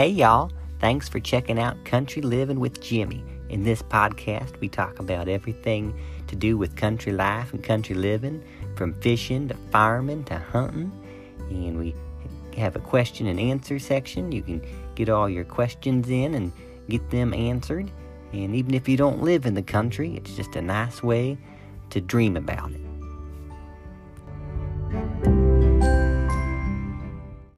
Hey, y'all. Thanks for checking out Country Living with Jimmy. In this podcast, we talk about everything to do with country life and country living, from fishing to farming to hunting. And we have a question and answer section. You can get all your questions in and get them answered. And even if you don't live in the country, it's just a nice way to dream about it.